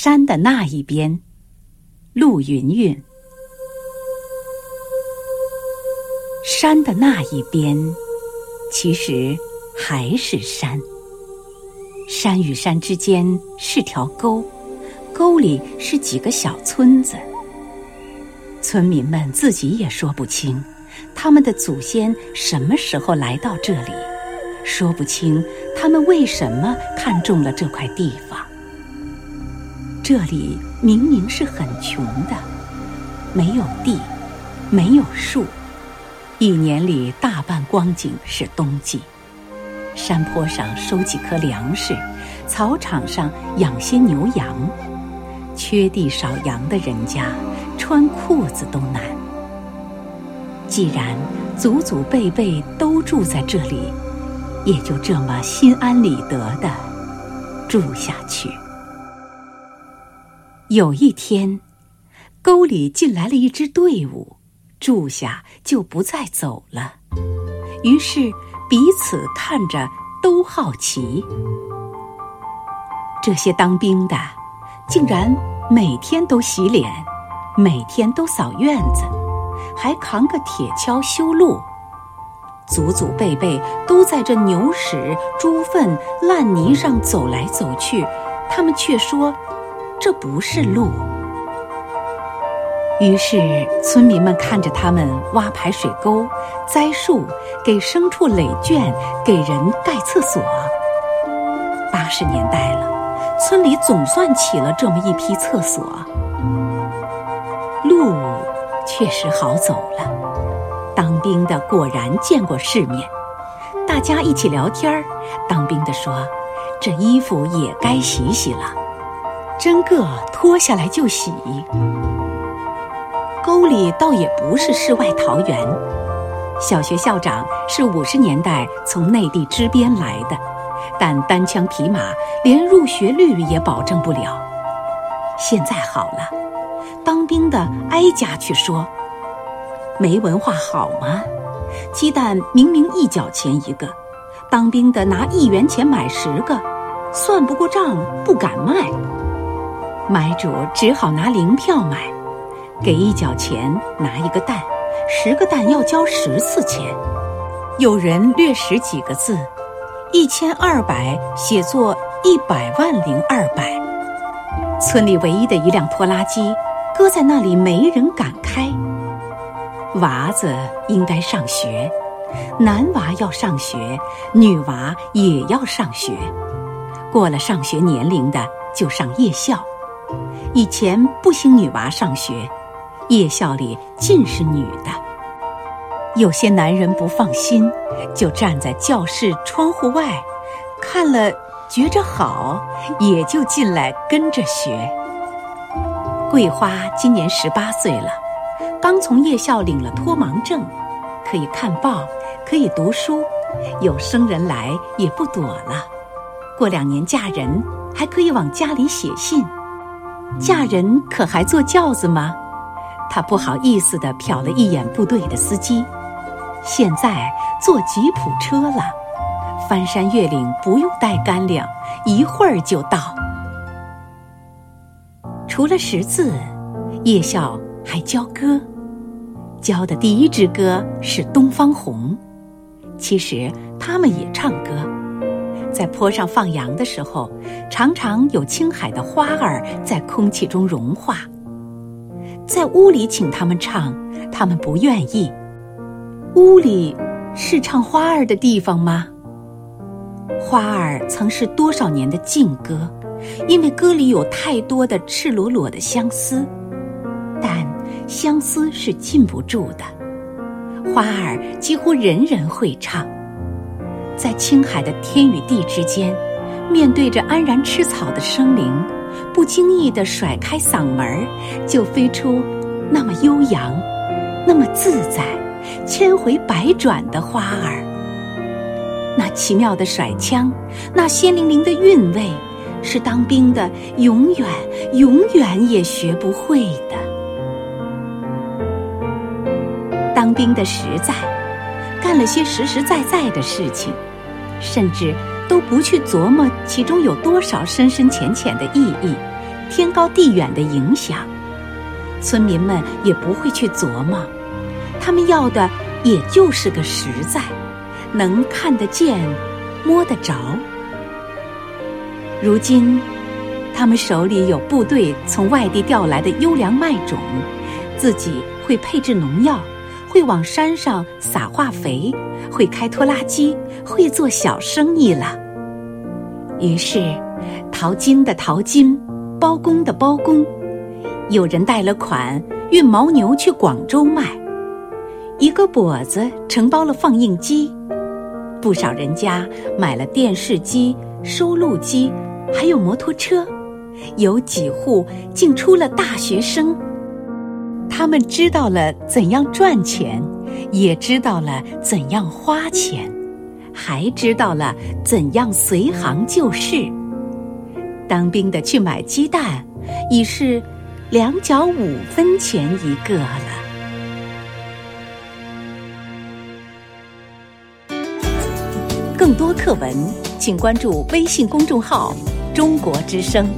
山的那一边，陆云云。山的那一边，其实还是山。山与山之间是条沟，沟里是几个小村子。村民们自己也说不清，他们的祖先什么时候来到这里，说不清他们为什么看中了这块地方。这里明明是很穷的，没有地，没有树，一年里大半光景是冬季。山坡上收几颗粮食，草场上养些牛羊，缺地少羊的人家穿裤子都难。既然祖祖辈辈都住在这里，也就这么心安理得的住下去。有一天，沟里进来了一支队伍，住下就不再走了。于是彼此看着都好奇。这些当兵的，竟然每天都洗脸，每天都扫院子，还扛个铁锹修路。祖祖辈辈都在这牛屎、猪粪、烂泥上走来走去，他们却说。这不是路。于是村民们看着他们挖排水沟、栽树、给牲畜垒圈、给人盖厕所。八十年代了，村里总算起了这么一批厕所。路确实好走了。当兵的果然见过世面。大家一起聊天儿，当兵的说：“这衣服也该洗洗了。”真个脱下来就洗。沟里倒也不是世外桃源，小学校长是五十年代从内地支边来的，但单枪匹马连入学率也保证不了。现在好了，当兵的挨家去说，没文化好吗？鸡蛋明明一角钱一个，当兵的拿一元钱买十个，算不过账不敢卖。买主只好拿零票买，给一角钱拿一个蛋，十个蛋要交十次钱。有人略识几个字，一千二百写作一百万零二百。村里唯一的一辆拖拉机搁在那里，没人敢开。娃子应该上学，男娃要上学，女娃也要上学。过了上学年龄的就上夜校。以前不兴女娃上学，夜校里尽是女的。有些男人不放心，就站在教室窗户外，看了觉着好，也就进来跟着学。桂花今年十八岁了，刚从夜校领了脱盲证，可以看报，可以读书，有生人来也不躲了。过两年嫁人，还可以往家里写信。嫁人可还坐轿子吗？他不好意思地瞟了一眼部队的司机，现在坐吉普车了，翻山越岭不用带干粮，一会儿就到。除了识字，夜校还教歌，教的第一支歌是《东方红》，其实他们也唱歌。在坡上放羊的时候，常常有青海的花儿在空气中融化。在屋里请他们唱，他们不愿意。屋里是唱花儿的地方吗？花儿曾是多少年的禁歌，因为歌里有太多的赤裸裸的相思。但相思是禁不住的，花儿几乎人人会唱。在青海的天与地之间，面对着安然吃草的生灵，不经意地甩开嗓门儿，就飞出那么悠扬、那么自在、千回百转的花儿。那奇妙的甩腔，那鲜灵灵的韵味，是当兵的永远、永远也学不会的。当兵的实在，干了些实实在在的事情。甚至都不去琢磨其中有多少深深浅浅的意义，天高地远的影响，村民们也不会去琢磨，他们要的也就是个实在，能看得见、摸得着。如今，他们手里有部队从外地调来的优良麦种，自己会配置农药，会往山上撒化肥，会开拖拉机，会做小生意了。于是，淘金的淘金，包工的包工，有人贷了款运牦牛去广州卖，一个跛子承包了放映机，不少人家买了电视机、收录机。还有摩托车，有几户竟出了大学生。他们知道了怎样赚钱，也知道了怎样花钱，还知道了怎样随行就市。当兵的去买鸡蛋，已是两角五分钱一个了。更多课文，请关注微信公众号。中国之声。